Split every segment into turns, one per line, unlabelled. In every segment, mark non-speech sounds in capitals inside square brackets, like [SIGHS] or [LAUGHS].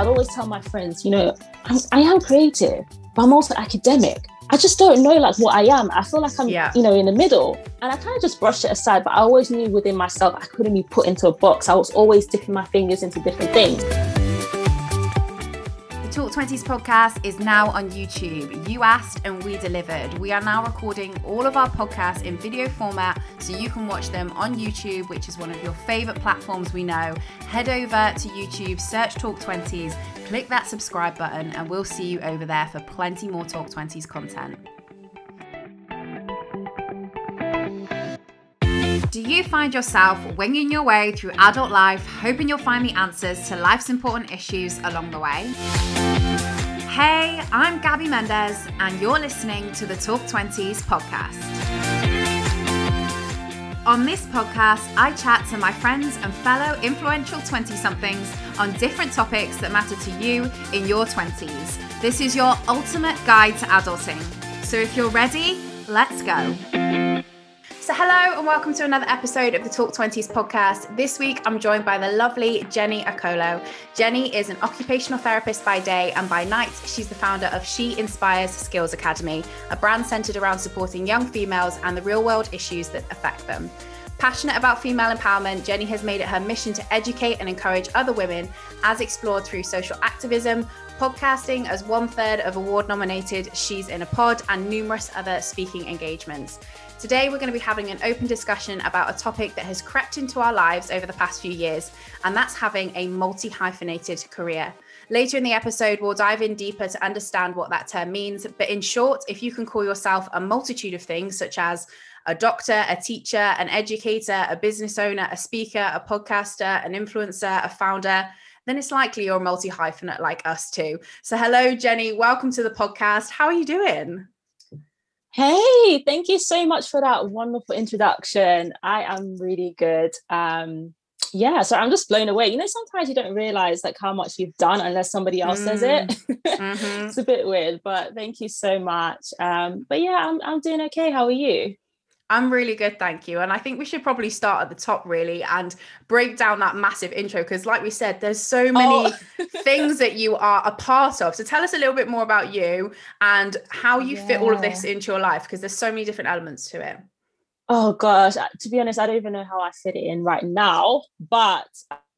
I'd always tell my friends, you know, I'm, I am creative, but I'm also academic. I just don't know like what I am. I feel like I'm, yeah. you know, in the middle. And I kind of just brushed it aside, but I always knew within myself I couldn't be put into a box. I was always dipping my fingers into different things.
Talk 20s podcast is now on YouTube. You asked and we delivered. We are now recording all of our podcasts in video format so you can watch them on YouTube, which is one of your favorite platforms we know. Head over to YouTube, search Talk 20s, click that subscribe button, and we'll see you over there for plenty more Talk 20s content. Do you find yourself winging your way through adult life, hoping you'll find the answers to life's important issues along the way? Hey, I'm Gabby Mendez, and you're listening to the Talk 20s podcast. On this podcast, I chat to my friends and fellow influential 20 somethings on different topics that matter to you in your 20s. This is your ultimate guide to adulting. So if you're ready, let's go. So, hello and welcome to another episode of the Talk 20s podcast. This week, I'm joined by the lovely Jenny Okolo. Jenny is an occupational therapist by day, and by night, she's the founder of She Aspires Skills Academy, a brand centered around supporting young females and the real world issues that affect them. Passionate about female empowerment, Jenny has made it her mission to educate and encourage other women, as explored through social activism, podcasting as one third of award nominated She's in a Pod, and numerous other speaking engagements. Today, we're going to be having an open discussion about a topic that has crept into our lives over the past few years, and that's having a multi hyphenated career. Later in the episode, we'll dive in deeper to understand what that term means. But in short, if you can call yourself a multitude of things, such as a doctor, a teacher, an educator, a business owner, a speaker, a podcaster, an influencer, a founder, then it's likely you're a multi hyphenate like us too. So, hello, Jenny. Welcome to the podcast. How are you doing?
Hey, thank you so much for that wonderful introduction. I am really good. Um, yeah, so I'm just blown away. You know, sometimes you don't realize like how much you've done unless somebody else mm. says it. [LAUGHS] Mm-hmm. it's a bit weird, but thank you so much. Um, but yeah, I'm I'm doing okay. How are you?
I'm really good, thank you. And I think we should probably start at the top really and break down that massive intro because, like we said, there's so oh. many oh. [LAUGHS] things that you are a part of. So tell us a little bit more about you and how you yeah. fit all of this into your life because there's so many different elements to it.
Oh gosh, to be honest, I don't even know how I fit it in right now. But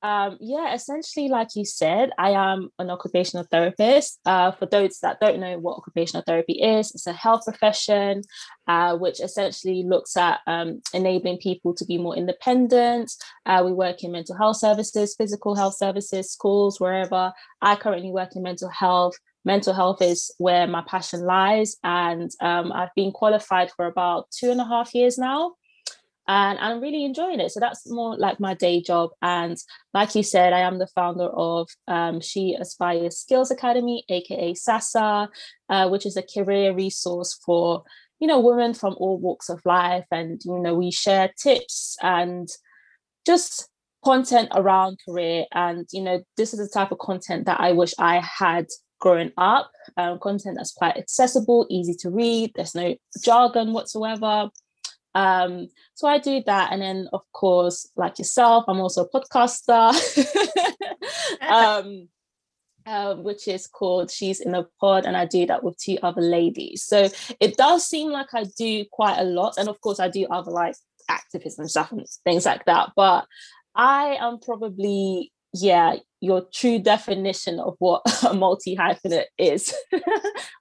um, yeah, essentially, like you said, I am an occupational therapist. Uh, for those that don't know what occupational therapy is, it's a health profession uh, which essentially looks at um, enabling people to be more independent. Uh, we work in mental health services, physical health services, schools, wherever. I currently work in mental health. Mental health is where my passion lies, and um, I've been qualified for about two and a half years now and I'm really enjoying it. So that's more like my day job. And like you said, I am the founder of um, She Aspires Skills Academy, aka SASA, uh, which is a career resource for you know women from all walks of life. And you know we share tips and just content around career. And you know this is the type of content that I wish I had growing up. Um, content that's quite accessible, easy to read. There's no jargon whatsoever um, so I do that. And then, of course, like yourself, I'm also a podcaster, [LAUGHS] [LAUGHS] um, uh, which is called She's in a Pod. And I do that with two other ladies. So it does seem like I do quite a lot. And of course, I do other like activism stuff and things like that. But I am probably, yeah, your true definition of what [LAUGHS] a multi hyphenate is,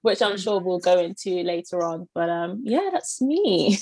which I'm sure we'll go into later on. But um, yeah, that's me.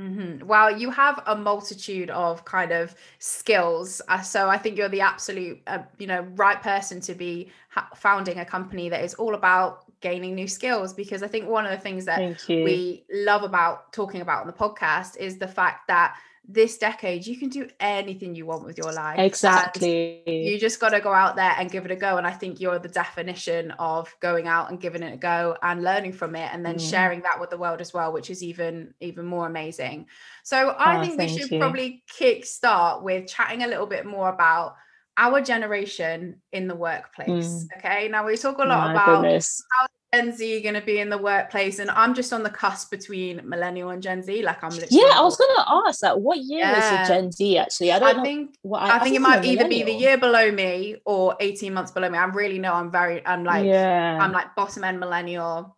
Mm-hmm. Well, you have a multitude of kind of skills, uh, so I think you're the absolute, uh, you know, right person to be ha- founding a company that is all about gaining new skills. Because I think one of the things that we love about talking about on the podcast is the fact that this decade you can do anything you want with your life
exactly
and you just got to go out there and give it a go and i think you're the definition of going out and giving it a go and learning from it and then mm. sharing that with the world as well which is even even more amazing so i oh, think we should you. probably kick start with chatting a little bit more about our generation in the workplace mm. okay now we talk a lot My about goodness. how Gen Z going to be in the workplace? And I'm just on the cusp between millennial and Gen Z. Like I'm
Yeah, I was going to ask that. What year yeah. is Gen Z actually? I don't
I think, what I, I, think it might either be the year below me or 18 months below me. I really know I'm very, I'm like, yeah. I'm like bottom end millennial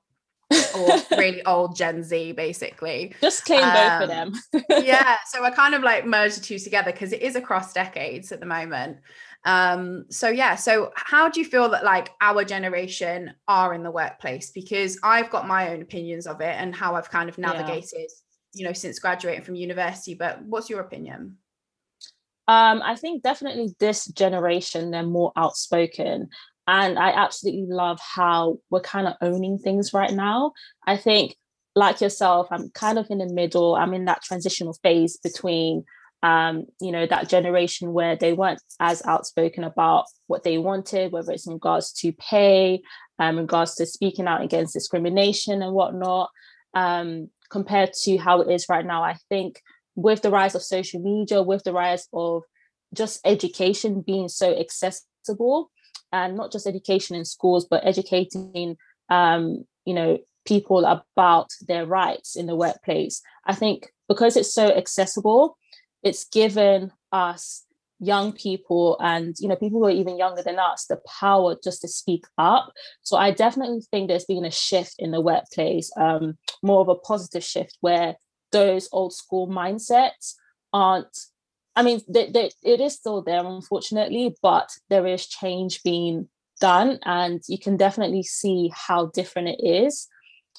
[LAUGHS] or really old Gen Z, basically.
Just claim um, both of them. [LAUGHS]
yeah. So I kind of like merged the two together because it is across decades at the moment. Um, so yeah, so how do you feel that like our generation are in the workplace? Because I've got my own opinions of it and how I've kind of navigated, yeah. you know, since graduating from university. But what's your opinion?
Um, I think definitely this generation, they're more outspoken. And I absolutely love how we're kind of owning things right now. I think, like yourself, I'm kind of in the middle. I'm in that transitional phase between, um, you know, that generation where they weren't as outspoken about what they wanted, whether it's in regards to pay, um, in regards to speaking out against discrimination and whatnot, um, compared to how it is right now. I think with the rise of social media, with the rise of just education being so accessible, and not just education in schools, but educating, um, you know, people about their rights in the workplace. I think because it's so accessible, it's given us young people and you know people who are even younger than us the power just to speak up so i definitely think there's been a shift in the workplace um, more of a positive shift where those old school mindsets aren't I mean, they, they, it is still there, unfortunately, but there is change being done, and you can definitely see how different it is.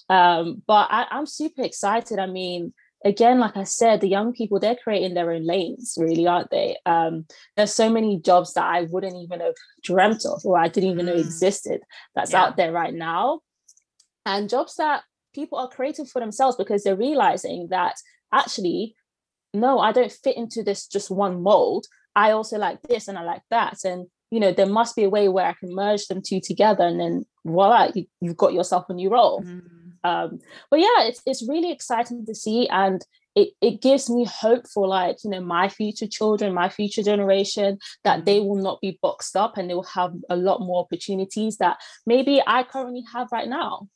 Um, but I, I'm super excited. I mean, again, like I said, the young people, they're creating their own lanes, really, aren't they? Um, there's so many jobs that I wouldn't even have dreamt of or I didn't even know mm. existed that's yeah. out there right now. And jobs that people are creating for themselves because they're realizing that actually no, I don't fit into this just one mold. I also like this and I like that. And, you know, there must be a way where I can merge them two together and then voila, you, have got yourself a new role. Mm. Um, but yeah, it's, it's really exciting to see. And it, it gives me hope for like, you know, my future children, my future generation, that they mm-hmm. will not be boxed up and they will have a lot more opportunities that maybe I currently have right now.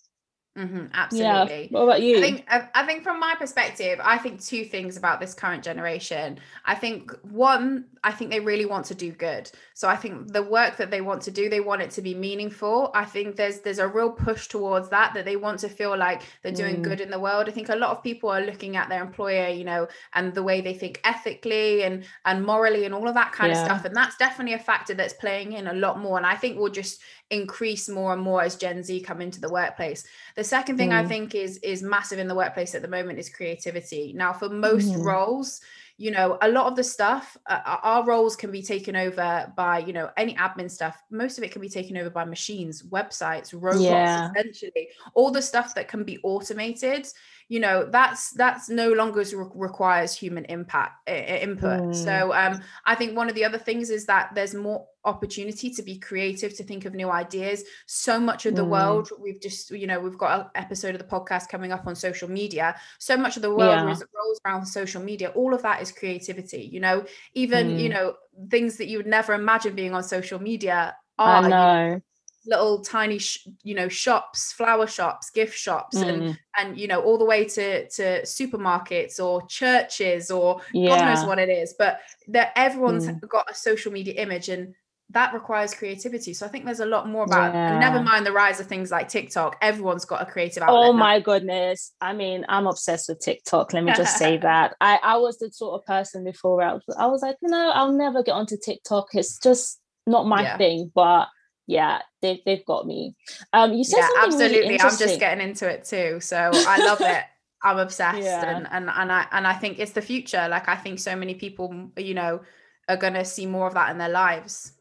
Mm-hmm, absolutely.
Yeah. What about you?
I think I think from my perspective, I think two things about this current generation. I think one, I think they really want to do good. So I think the work that they want to do, they want it to be meaningful. I think there's there's a real push towards that that they want to feel like they're doing mm. good in the world. I think a lot of people are looking at their employer, you know, and the way they think ethically and and morally and all of that kind yeah. of stuff. And that's definitely a factor that's playing in a lot more. And I think we'll just increase more and more as Gen Z come into the workplace. The second thing mm. I think is is massive in the workplace at the moment is creativity. Now, for most mm. roles, you know, a lot of the stuff, uh, uh, our roles can be taken over by, you know, any admin stuff. Most of it can be taken over by machines, websites, robots, yeah. essentially. All the stuff that can be automated you know that's that's no longer re- requires human impact uh, input mm. so um i think one of the other things is that there's more opportunity to be creative to think of new ideas so much of the mm. world we've just you know we've got an episode of the podcast coming up on social media so much of the world yeah. rolls around social media all of that is creativity you know even mm. you know things that you would never imagine being on social media
are
little tiny sh- you know shops flower shops gift shops mm. and and you know all the way to to supermarkets or churches or yeah. god knows what it is but that everyone's mm. got a social media image and that requires creativity so i think there's a lot more about yeah. never mind the rise of things like tiktok everyone's got a creative outlet
oh my now. goodness i mean i'm obsessed with tiktok let me just say [LAUGHS] that i i was the sort of person before I was, I was like no i'll never get onto tiktok it's just not my yeah. thing but yeah, they've they've got me. Um, you said yeah, absolutely. Really
I'm just getting into it too, so I love it. I'm obsessed, yeah. and and and I and I think it's the future. Like I think so many people, you know, are gonna see more of that in their lives.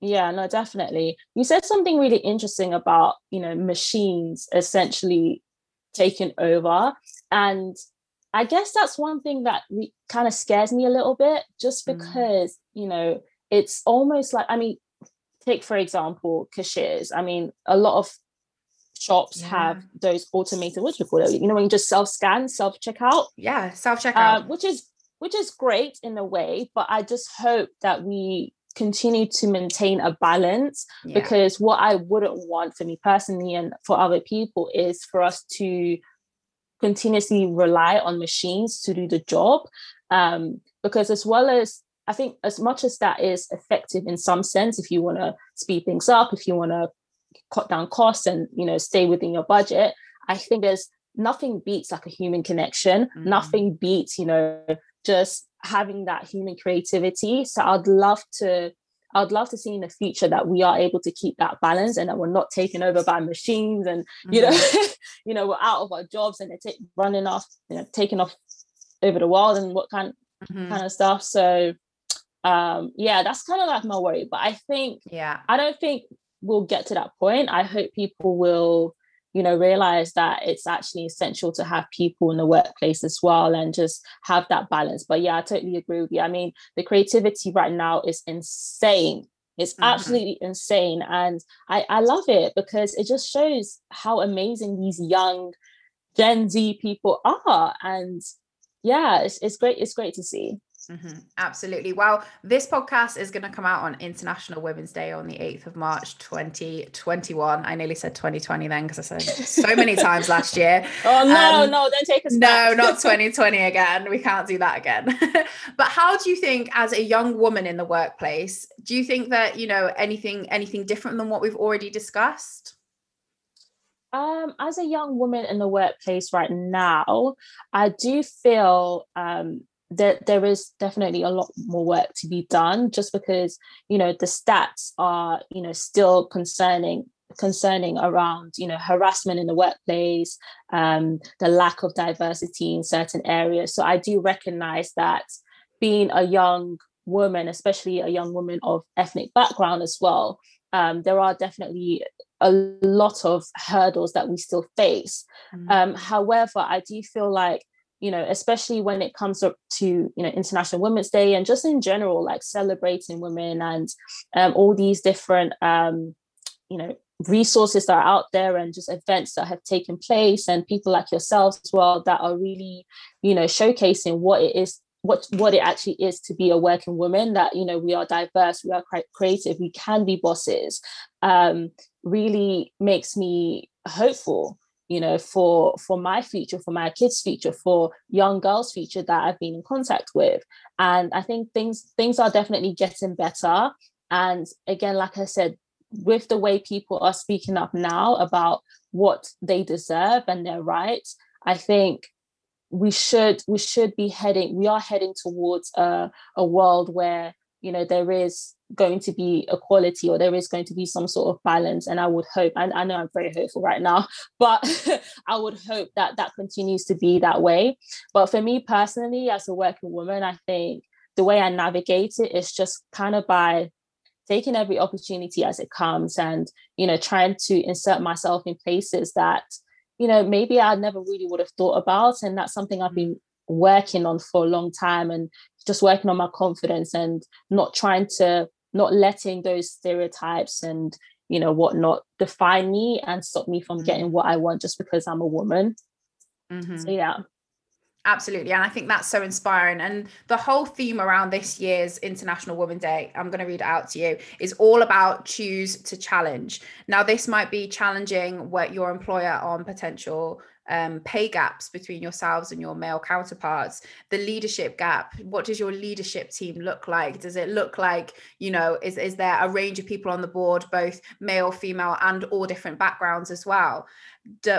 Yeah, no, definitely. You said something really interesting about you know machines essentially taking over, and I guess that's one thing that re- kind of scares me a little bit, just mm. because mm. you know it's almost like I mean take for example cashiers i mean a lot of shops yeah. have those automated what do you call it you know when you just self scan self checkout
yeah self checkout
uh, which is which is great in a way but i just hope that we continue to maintain a balance yeah. because what I wouldn't want for me personally and for other people is for us to continuously rely on machines to do the job. Um, because as well as I think as much as that is effective in some sense, if you want to speed things up, if you want to cut down costs and you know stay within your budget, I think there's nothing beats like a human connection. Mm-hmm. Nothing beats, you know, just having that human creativity. So I'd love to I'd love to see in the future that we are able to keep that balance and that we're not taken over by machines and you know mm-hmm. [LAUGHS] you know we're out of our jobs and they're running off you know taking off over the world and what kind mm-hmm. kind of stuff so um yeah that's kind of like my worry but I think
yeah.
I don't think we'll get to that point. I hope people will you know realize that it's actually essential to have people in the workplace as well and just have that balance. But yeah i totally agree with you. I mean the creativity right now is insane. It's mm-hmm. absolutely insane and I, I love it because it just shows how amazing these young gen z people are and yeah it's, it's great it's great to see
Mm-hmm. Absolutely. Well, this podcast is going to come out on International Women's Day on the 8th of March 2021. I nearly said 2020 then because I said so many [LAUGHS] times last year.
Oh, no, um, no, don't take us
No, back. not [LAUGHS] 2020 again. We can't do that again. [LAUGHS] but how do you think, as a young woman in the workplace, do you think that, you know, anything, anything different than what we've already discussed?
Um, as a young woman in the workplace right now, I do feel um, there, there is definitely a lot more work to be done just because you know the stats are you know still concerning concerning around you know harassment in the workplace um, the lack of diversity in certain areas so i do recognize that being a young woman especially a young woman of ethnic background as well um, there are definitely a lot of hurdles that we still face mm-hmm. um, however i do feel like you know especially when it comes up to you know international women's day and just in general like celebrating women and um, all these different um, you know resources that are out there and just events that have taken place and people like yourselves as well that are really you know showcasing what it is what what it actually is to be a working woman that you know we are diverse we are creative we can be bosses um, really makes me hopeful you know for for my future for my kids future for young girls future that i've been in contact with. And i think things things are definitely getting better. And again like i said with the way people are speaking up now about what they deserve and their rights i think we should we should be heading we are heading towards a, a world where you know there is going to be equality or there is going to be some sort of balance. And i would hope and i know i'm very hopeful right now [LAUGHS] but [LAUGHS] i would hope that that continues to be that way. But for me personally as a working woman i think the way i navigate it is just kind of by taking every opportunity as it comes and you know trying to insert myself in places that you know maybe i never really would have thought about. And that's something i've mm. been working on for a long time and just working on my confidence and not trying to not letting those stereotypes and you know whatnot define me and stop me from mm-hmm. getting what I want just because I'm a woman. Mm-hmm. So yeah.
Absolutely. And I think that's so inspiring. And the whole theme around this year's International Women Day, I'm going to read it out to you, is all about choose to challenge. Now, this might be challenging what your employer on potential um, pay gaps between yourselves and your male counterparts the leadership gap what does your leadership team look like? Does it look like you know is, is there a range of people on the board both male female and all different backgrounds as well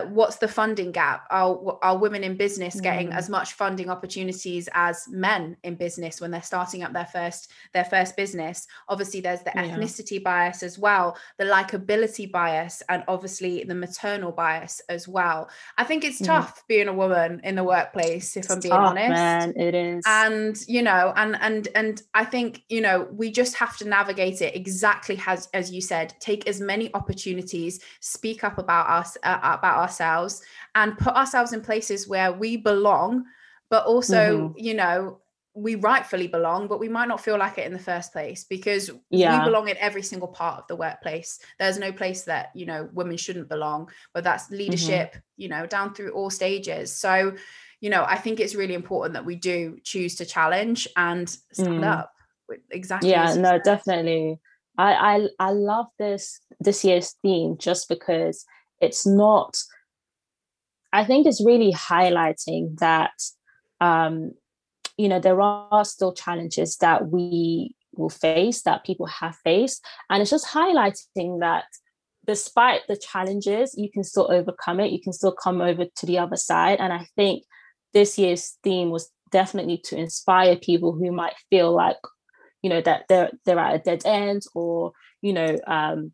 what's the funding gap are, are women in business getting mm. as much funding opportunities as men in business when they're starting up their first their first business obviously there's the yeah. ethnicity bias as well the likability bias and obviously the maternal bias as well i think it's mm. tough mm. being a woman in the workplace if
it's
i'm being
tough,
honest
man, it is
and you know and and and i think you know we just have to navigate it exactly as as you said take as many opportunities speak up about us uh, about ourselves and put ourselves in places where we belong but also mm-hmm. you know we rightfully belong but we might not feel like it in the first place because yeah. we belong in every single part of the workplace there's no place that you know women shouldn't belong but that's mm-hmm. leadership mm-hmm. you know down through all stages so you know i think it's really important that we do choose to challenge and stand mm. up exactly
yeah no said. definitely I, I i love this this year's theme just because it's not i think it's really highlighting that um you know there are still challenges that we will face that people have faced. And it's just highlighting that despite the challenges you can still overcome it. You can still come over to the other side. And i think this year's theme was definitely to inspire people who might feel like you know that they're they're at a dead end or you know um,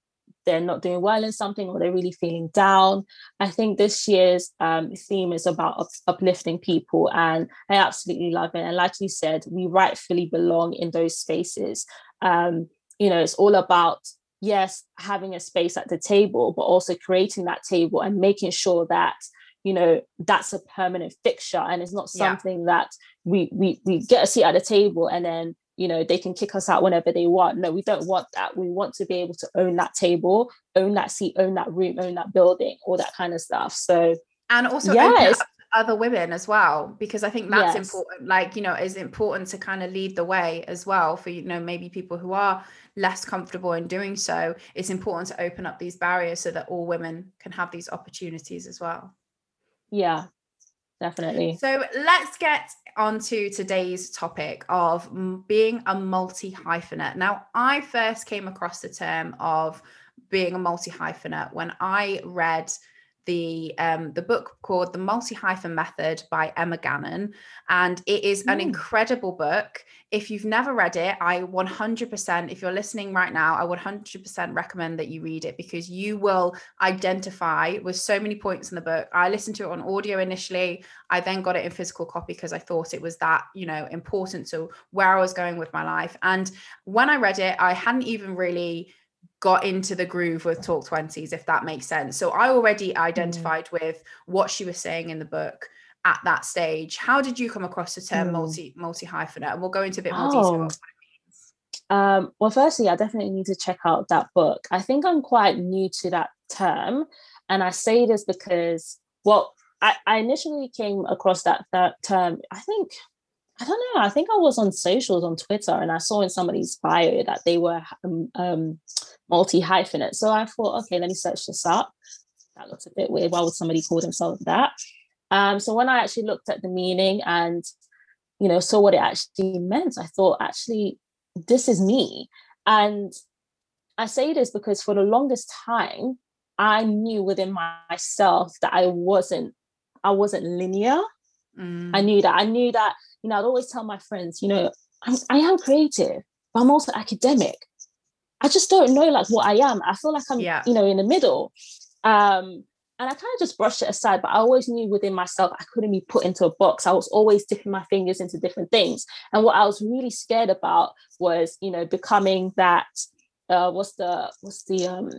they're not doing well in something or they're really feeling down. I think this year's um, theme is about up- uplifting people and i absolutely love it. And like you said we rightfully belong in those spaces. Um, you know it's all about yes having a space at the table but also creating that table and making sure that you know that's a permanent fixture and it's not something yeah. that we we we get a seat at the table and then you know they can kick us out whenever they want. No we don't want that. We want to be able to own that table own that seat own that room own that building all that kind of stuff. So
and also yes. other women as well because i think that's yes. important like you know it's important to kind of lead the way as well for you know maybe people who are less comfortable in doing so. It's important to open up these barriers so that all women can have these opportunities as well.
Yeah definitely.
So let's get on to today's topic of being a multi hyphenate now i first came across the term of being a multi hyphenate when i read the um, the book called The Multi Hyphen Method by Emma Gannon, and it is an mm. incredible book. If you've never read it, I 100%, if you're listening right now, I would 100% recommend that you read it because you will identify with so many points in the book. I listened to it on audio initially. I then got it in physical copy because I thought it was that, you know, important to where I was going with my life. And when I read it, I hadn't even really got into the groove with talk 20s if that makes sense so i already mm. identified mm. with what she was saying in the book at that stage how did you come across the term mm. multi multi hyphenate and we'll go into a bit more oh. detail
um, well firstly i definitely need to check out that book i think i'm quite new to that term and i say this because well i, I initially came across that, that term i think I don't know. I think I was on socials on Twitter and I saw in somebody's bio that they were um, um, multi hyphenate. So I thought, okay, let me search this up. That looks a bit weird. Why would somebody call themselves that? Um, so when I actually looked at the meaning and you know saw what it actually meant, I thought actually this is me. And I say this because for the longest time, I knew within myself that I wasn't I wasn't linear. Mm. I knew that. I knew that, you know, I'd always tell my friends, you know, I'm, I am creative, but I'm also academic. I just don't know like what I am. I feel like I'm, yeah. you know, in the middle. Um, and I kind of just brushed it aside, but I always knew within myself I couldn't be put into a box. I was always dipping my fingers into different things. And what I was really scared about was, you know, becoming that uh what's the what's the um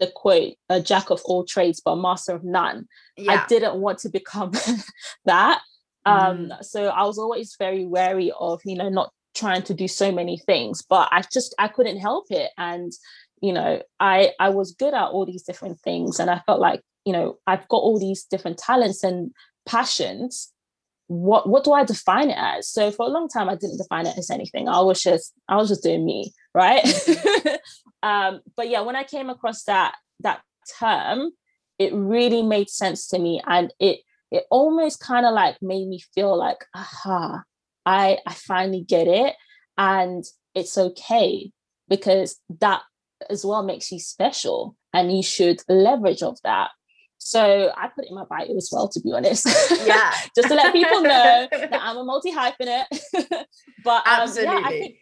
the quote, a jack of all trades, but master of none. Yeah. I didn't want to become [LAUGHS] that. Um, mm. so I was always very wary of, you know, not trying to do so many things but i just i couldn't help it. And you know i i was good at all these different things. And i felt like you know i've got all these different talents and passions. What what do i define it as? So for a long time i didn't define it as anything. I was just i was just doing me right? Mm-hmm. [LAUGHS] um but yeah when i came across that that term it really made sense to me. And it it almost kind of like made me feel like aha I I finally get it and it's okay because that as well makes you special and you should leverage of that. So I put it in my bio as well, to be honest.
Yeah. [LAUGHS]
Just to let people know [LAUGHS] that I'm a multi hyphenate. [LAUGHS] but um, Absolutely. yeah, I think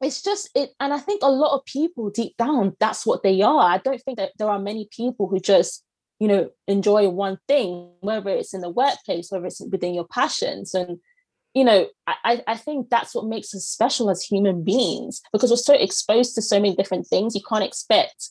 it's just it, and I think a lot of people deep down, that's what they are. I don't think that there are many people who just, you know, enjoy one thing, whether it's in the workplace, whether it's within your passions. And you know, I, I think that's what makes us special as human beings because we're so exposed to so many different things. You can't expect,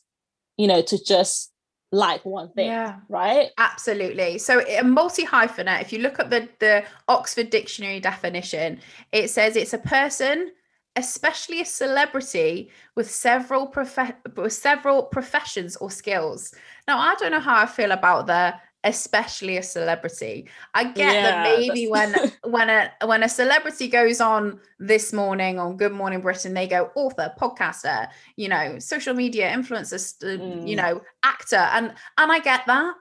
you know, to just like one thing yeah. right?
Absolutely. So a multi hyphenate if you look at the the oxford dictionary definition it says it's a person especially a celebrity with several prof- with several professions or skills. Now i don't know how i feel about the especially a celebrity. I get yeah, that maybe when [LAUGHS] when a when a celebrity goes on this morning on Good Morning Britain, they go author, podcaster, you know, social media influencer, mm. you know, actor, and and I get that.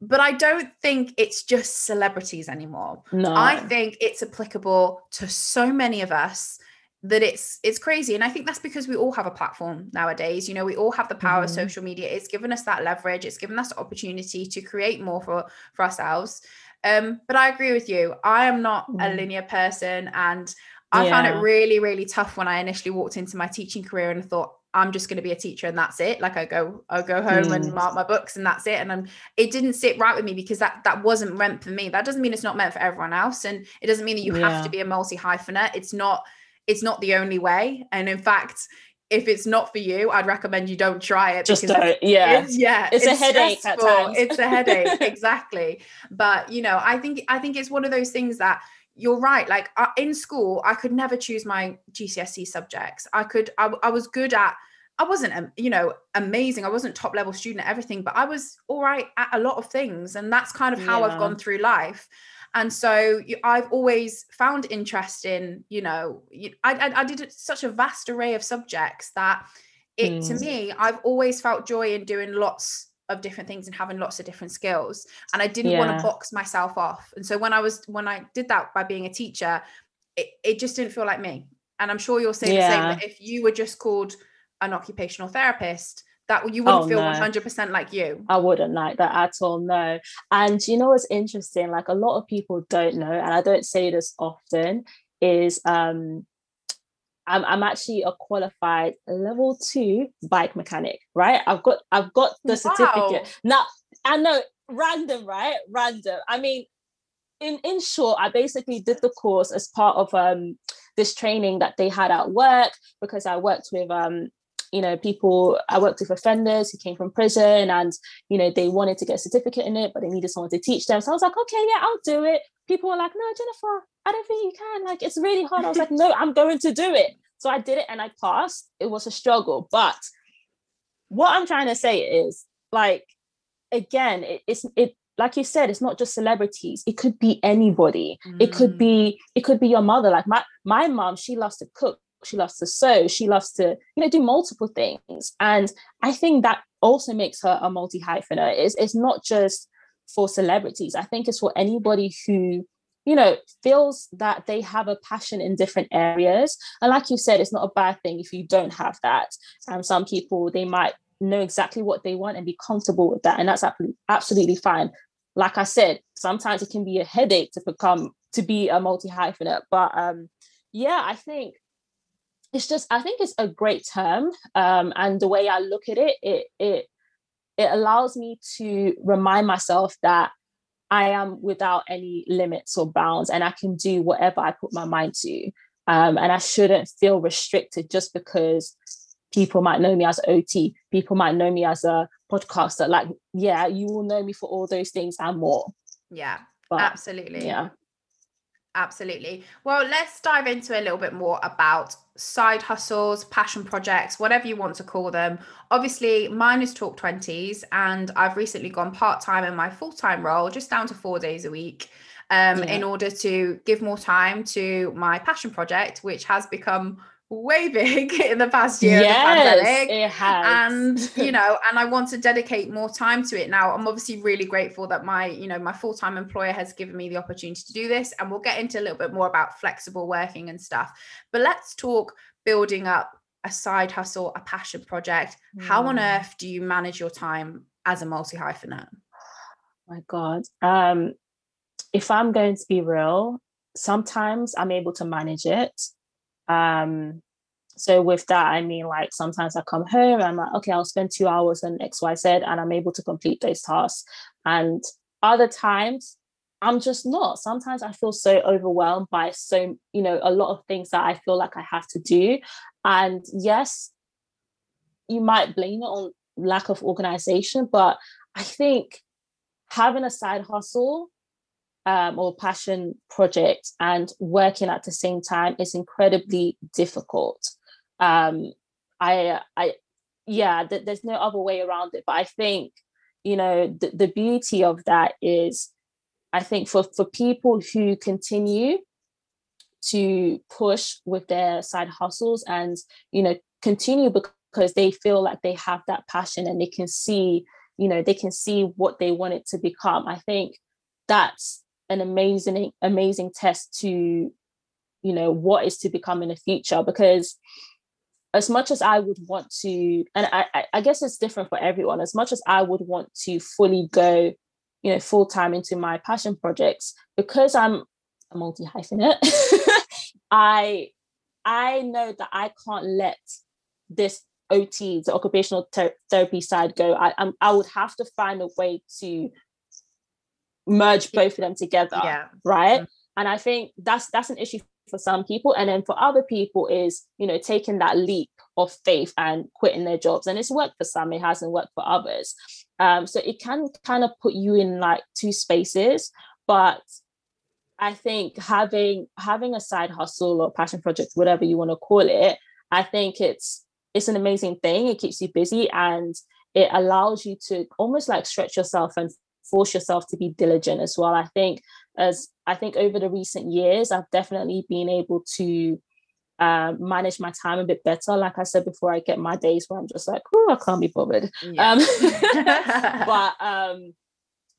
But I don't think it's just celebrities anymore. No. I think it's applicable to so many of us that it's it's crazy and i think that's because we all have a platform nowadays you know we all have the power mm-hmm. of social media it's given us that leverage it's given us the opportunity to create more for for ourselves um but i agree with you i am not mm-hmm. a linear person and i yeah. found it really really tough when i initially walked into my teaching career and thought I'm just going to be a teacher and that's it. Like I go, I go home mm. and mark my books and that's it. And I'm, it didn't sit right with me because that that wasn't meant for me. That doesn't mean it's not meant for everyone else, and it doesn't mean that you yeah. have to be a multi hyphenate. It's not it's not the only way. And in fact, if it's not for you, I'd recommend you don't try it.
Just don't. Yeah.
It's, yeah.
It's, it's a headache at times.
it's a headache. [LAUGHS] exactly. But you know, I think I think it's one of those things that you're right. Like uh, in school, I could never choose my GCSE subjects. I could. I, I was good at. I wasn't, um, you know, amazing. I wasn't top level student at everything, but I was all right at a lot of things, and that's kind of how yeah. I've gone through life and so i've always found interest in you know I, I, I did such a vast array of subjects that it mm. to me i've always felt joy in doing lots of different things and having lots of different skills and i didn't yeah. want to box myself off and so when i was when i did that by being a teacher it, it just didn't feel like me and i'm sure you'll say yeah. the same that if you were just called an occupational therapist that you wouldn't oh, feel no. 100% like you.
I wouldn't like that at all no. And you know what's interesting? Like a lot of people don't know and i don't say this often is um I'm, I'm actually a qualified level two bike mechanic right? I've got i've got the certificate. Wow. now i know random right? Random. I mean in in short i basically did the course as part of um this training that they had at work because i worked with um you know, people, I worked with offenders who came from prison and, you know, they wanted to get a certificate in it, but they needed someone to teach them. So I was like, okay, yeah, I'll do it. People were like, no, Jennifer, I don't think you can. Like, it's really hard. I was like, no, I'm going to do it. So I did it and I passed. It was a struggle. But what I'm trying to say is, like, again, it, it's, it, like you said it's not just celebrities it could be anybody mm. it could be mm. it could be your mother like my my mom she loves to cook she loves to sew she loves to you know do multiple things. And i think that also makes her a multi hyphenate it's, it's not just for celebrities. I think it's for anybody who you know feels that they have a passion in different areas. And like you said it's not a bad thing if you don't have that. And some people they might know exactly what they want and be comfortable with that. And that's absolutely fine. Like i said sometimes it can be a headache to become to be a multi hyphenate but um yeah i think it's just I think it's a great term, um, and the way I look at it, it it it allows me to remind myself that I am without any limits or bounds, and I can do whatever I put my mind to, um, and I shouldn't feel restricted just because people might know me as OT, people might know me as a podcaster. Like, yeah, you will know me for all those things and more.
Yeah, but, absolutely.
Yeah.
Absolutely. Well, let's dive into a little bit more about side hustles, passion projects, whatever you want to call them. Obviously, mine is Talk 20s, and I've recently gone part time in my full time role, just down to four days a week. Um, yeah. in order to give more time to my passion project, which has become way big [LAUGHS] in the past year
yes, pandemic. It has.
And [LAUGHS] you know, and I want to dedicate more time to it now. I'm obviously really grateful that my, you know, my full-time employer has given me the opportunity to do this. And we'll get into a little bit more about flexible working and stuff. But let's talk building up a side hustle, a passion project. Mm. How on mm. earth do you manage your time as a multi-hyphenate?
my God. Um, if I'm going to be real, sometimes I'm able to manage it um, so with that, I mean like sometimes I come home and I'm like, okay, I'll spend two hours on XYZ and I'm able to complete those tasks. And other times I'm just not. Sometimes I feel so overwhelmed by so, you know, a lot of things that I feel like I have to do. And yes, you might blame it on lack of organization, but I think having a side hustle um, or passion project and working at the same time is incredibly difficult. Um, I, I, yeah, th- there's no other way around it. But I think you know the, the beauty of that is i think for for people who continue to push with their side hustles and you know continue because they feel like they have that passion and they can see you know they can see what they want it to become i think that's an amazing amazing test to you know what is to become in the future because as much as I would want to, and I, I guess it's different for everyone, as much as I would want to fully go, you know, full time into my passion projects, because I'm a multi hyphenate, [LAUGHS] I I know that I can't let this OT, the occupational ter- therapy side go. I I'm, I would have to find a way to merge both of them together. Yeah. Right. Mm-hmm. And I think that's that's an issue for some people and then for other people is you know taking that leap of faith and quitting their jobs and it's worked for some it hasn't worked for others um, so it can kind of put you in like two spaces but i think having having a side hustle or passion project whatever you want to call it i think it's it's an amazing thing it keeps you busy and it allows you to almost like stretch yourself and force yourself to be diligent as well i think as I think over the recent years, I've definitely been able to uh, manage my time a bit better. Like I said before, I get my days where I'm just like, oh, I can't be bothered. Yeah. Um, [LAUGHS] but um,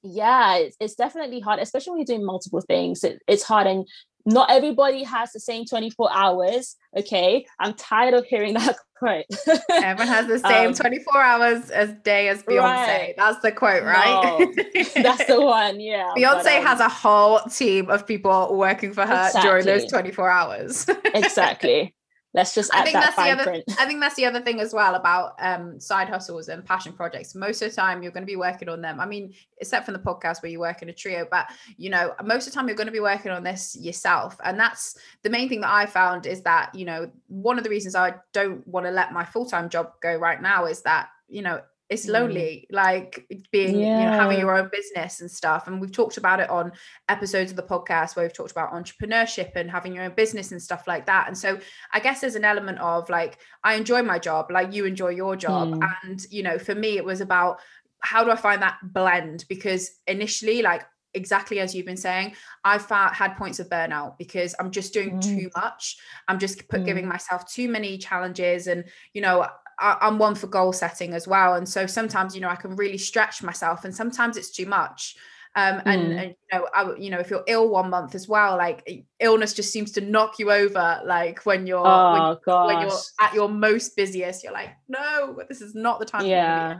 yeah, it's, it's, definitely hard, especially when you're doing multiple things. It, it's hard, and not everybody has the same 24 hours. Okay. I'm tired of hearing [LAUGHS] that quote.
Everyone has the [LAUGHS] same um, 24 hours as day as Beyonce. Right. That's the quote, right?
No, [LAUGHS] that's the one. Yeah.
Beyonce but, um, has a whole team of people working for her exactly. during those 24 hours.
exactly let's just I think that
that's the other print. I think that's the other thing as well about um, side hustles and passion projects. Most of the time you're going to be working on them. I mean, except from the podcast where you work in a trio, but you know, most of the time you're going to be working on this yourself. And that's the main thing that I found is that, you know, one of the reasons I don't want to let my full-time job go right now is that, you know, it's mm. lonely mm. like being yeah. you know having your own business and stuff and we've talked about it on episodes of the podcast where we've talked about entrepreneurship and having your own business and stuff like that and so i guess there's an element of like i enjoy my job like you enjoy your job mm. and you know for me it was about how do i find that blend because initially like exactly as you've been saying i've had points of burnout because i'm just doing mm. too much i'm just put, mm. giving myself too many challenges and you know I, am one for goal setting as well. And so sometimes, you know, I can really stretch myself and sometimes it's too much. Um, and, mm. and, you know, I, you know, if you're ill one month as well, like illness just seems to knock you over. Like when you're oh, when, when, you're at your most busiest, you're like, no, this is not the time.
Yeah.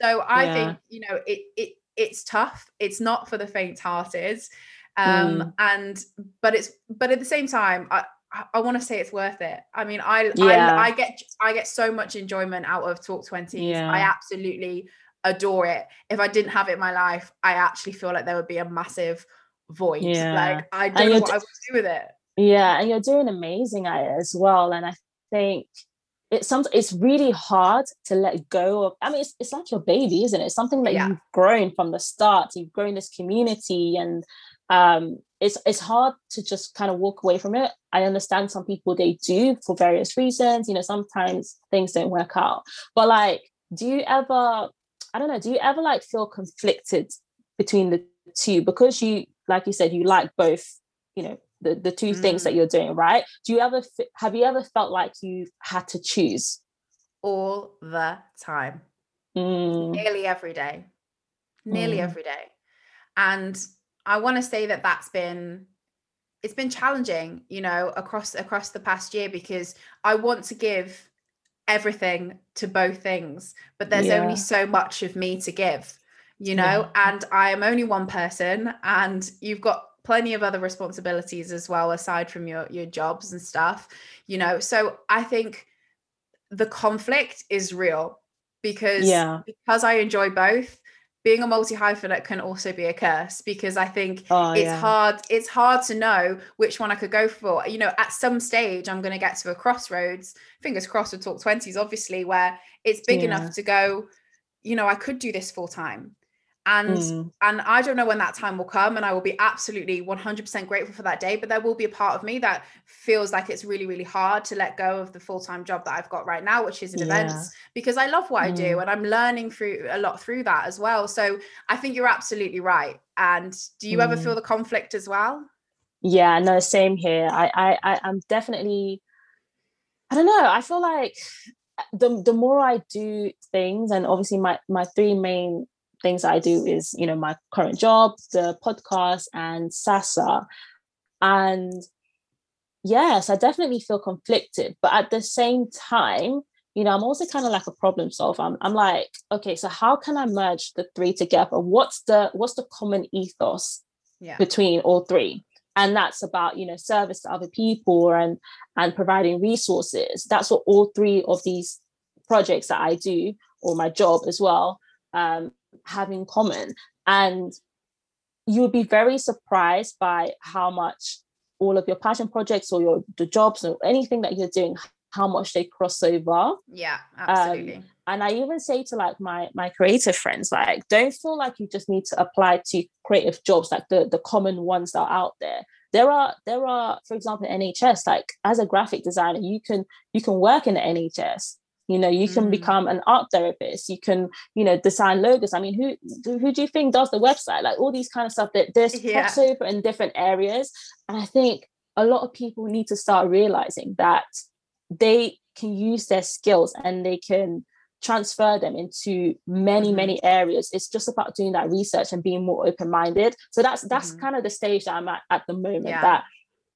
So I yeah. think you know it it it's tough. It's not for the faint-hearted, um, mm. and but it's but at the same time, I I want to say it's worth it. I mean, I, yeah. I I get I get so much enjoyment out of Talk 20s. Yeah. I absolutely adore it. If I didn't have it in my life, I actually feel like there would be a massive void. Yeah. Like I don't know what d- I would do with it.
Yeah, and you're doing amazing at it as well. And I think it's some it's really hard to let go of. I mean, it's, it's like your baby, isn't it? It's something that yeah. you've grown from the start. You've grown this community and um, it's it's hard to just kind of walk away from it. I understand some people they do for various reasons. You know, sometimes things don't work out. But like, do you ever? I don't know. Do you ever like feel conflicted between the two because you, like you said, you like both. You know, the the two mm. things that mm. you're doing, right? Do you ever have you ever felt like you had to choose?
All the time,
mm.
nearly every day, nearly mm. every day, and I want to say that that's been it's been challenging, you know, across across the past year because I want to give everything to both things, but there's yeah. only so much of me to give, you know, yeah. and I am only one person and you've got plenty of other responsibilities as well aside from your your jobs and stuff, you know. So I think the conflict is real because yeah. because I enjoy both being a multi hyphenate can also be a curse because I think oh, it's yeah. hard. It's hard to know which one I could go for. You know, at some stage, I'm going to get to a crossroads. Fingers crossed with Talk Twenties, obviously, where it's big yeah. enough to go. You know, I could do this full time, and mm. and i don't know when that time will come and i will be absolutely 100% grateful for that day but there will be a part of me that feels like it's really really hard to let go of the full-time job that i've got right now which is in yeah. events because i love what mm. i do mm. and i'm learning through a lot through that as well so i think you're absolutely right and do you mm. ever feel mm. the conflict as well
yeah no same here i i i'm definitely i don't know i feel like the the more I do things, and obviously my my three main things I do is you know my current job, the podcast, and Sasa, and yes, I definitely feel conflicted, but at the same time, you know, I'm also kind of like a problem solver. I'm, I'm like, okay, so how can I merge the three together? What's the what's the common ethos yeah. between all three? and that's about you know service to other people and and providing resources that's what all three of these projects that i do or my job as well um, have in common. And you would be very surprised by how much all of your passion projects or your the jobs or anything that you're doing how much they cross over.
Yeah absolutely. um,
and i even say to like my my creative friends like don't feel like you just need to apply to creative jobs like the the common ones that are out there. There are there are for example nhs like as a graphic designer you can you can work in the nhs you know you can mm. become an art therapist you can you know design logos i mean who who do you think does the website like all these kind of stuff that there's yeah. crossover in different areas and i think a lot of people need to start realizing that they can use their skills and they can transfer them into many mm-hmm. many areas it's just about doing that research and being more open-minded so that's that's mm-hmm. kind of the stage that i'm at at the moment yeah. that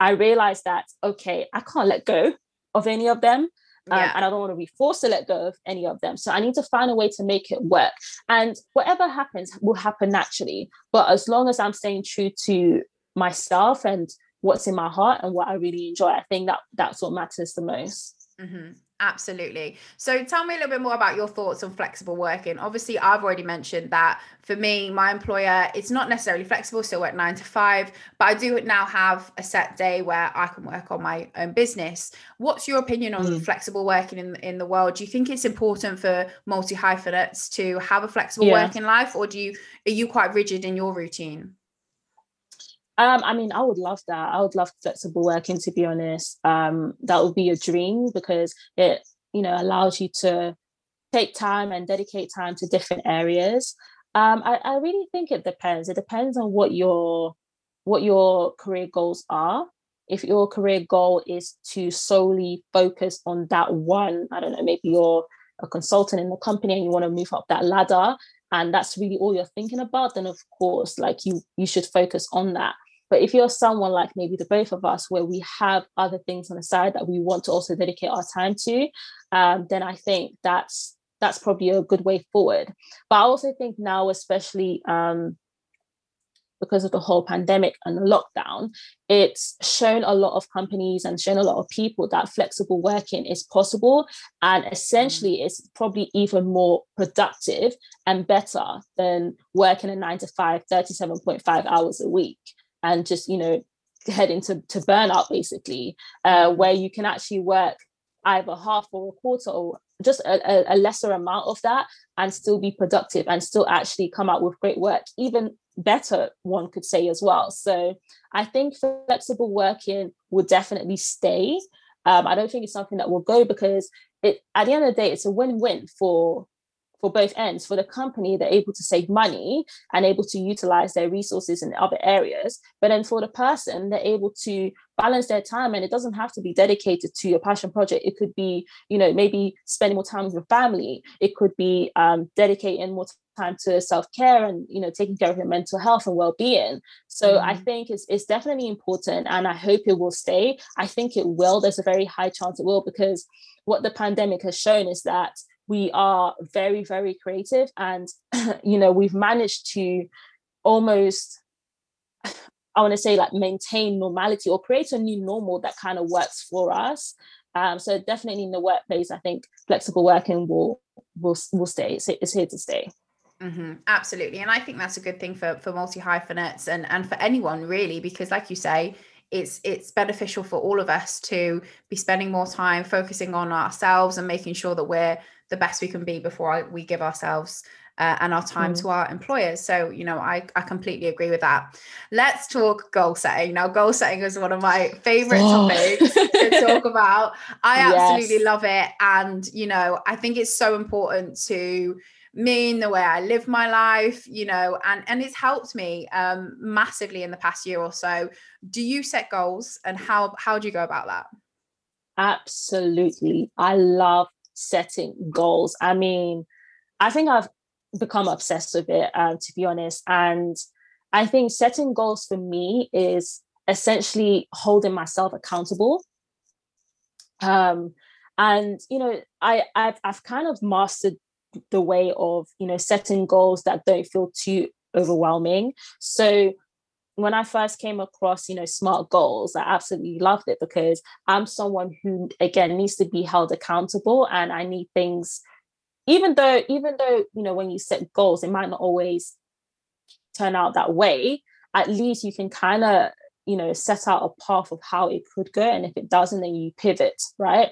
i realize that okay i can't let go of any of them um, yeah. and I don't want to be forced to let go of any of them. So I need to find a way to make it work. And whatever happens will happen naturally. But as long as I'm staying true to myself and what's in my heart and what I really enjoy, I think that that's what matters the most.
Mm-hmm. Absolutely. So tell me a little bit more about your thoughts on flexible working. Obviously, I've already mentioned that for me, my employer, it's not necessarily flexible, still work nine to five, but I do now have a set day where I can work on my own business. What's your opinion on mm. flexible working in, in the world? Do you think it's important for multi hyphenates to have a flexible yeah. working life, or do you are you quite rigid in your routine?
Um, I mean, I would love that. I would love flexible working, to be honest. Um, that would be a dream because it, you know, allows you to take time and dedicate time to different areas. Um, I, I really think it depends. It depends on what your what your career goals are. If your career goal is to solely focus on that one, I don't know, maybe you're a consultant in the company and you want to move up that ladder and that's really all you're thinking about then of course like you you should focus on that but if you're someone like maybe the both of us, where we have other things on the side that we want to also dedicate our time to, um, then I think that's that's probably a good way forward. But I also think now, especially um, because of the whole pandemic and the lockdown, it's shown a lot of companies and shown a lot of people that flexible working is possible. And essentially, mm. it's probably even more productive and better than working a nine to five, 37.5 hours a week and just you know heading to, to burnout basically uh, where you can actually work either half or a quarter or just a, a, lesser amount of that and still be productive and still actually come out with great work even better one could say as well. So i think flexible working will definitely stay. Um, i don't think it's something that will go because it at the end of the day it's a win-win for for both ends. For the company, they're able to save money and able to utilize their resources in other areas. But then for the person, they're able to balance their time and it doesn't have to be dedicated to your passion project. It could be, you know, maybe spending more time with your family. It could be um, dedicating more time to self-care and you know taking care of your mental health and well-being so mm-hmm. i think it's, it's definitely important and i hope it will stay i think it will there's a very high chance it will because what the pandemic has shown is that we are very very creative and [CLEARS THROAT] you know we've managed to almost i want to say like maintain normality or create a new normal that kind of works for us. Um, so definitely in the workplace i think flexible working will will will stay it's, it's here to stay.
Mm-hmm, absolutely and i think that's a good thing for for multi hyphenates and and for anyone really because like you say it's it's beneficial for all of us to be spending more time focusing on ourselves and making sure that we're the best we can be before we give ourselves uh, and our time mm. to our employers. So, you know, I, I completely agree with that. Let's talk goal setting. Now, goal setting is one of my favorite oh. topics to talk [LAUGHS] about. I absolutely yes. love it. And, you know, I think it's so important to me in the way I live my life, you know, and and it's helped me um massively in the past year or so. Do you set goals and how how do you go about that?
Absolutely. I love setting goals. I mean, I think I've become obsessed with it, uh, to be honest. And I think setting goals for me is essentially holding myself accountable. Um, and you know, I I've, I've kind of mastered the way of you know setting goals that don't feel too overwhelming. So when I first came across, you know, smart goals, I absolutely loved it because I'm someone who, again, needs to be held accountable and I need things even though even though you know when you set goals it might not always turn out that way at least you can kind of you know set out a path of how it could go and if it doesn't then you pivot right?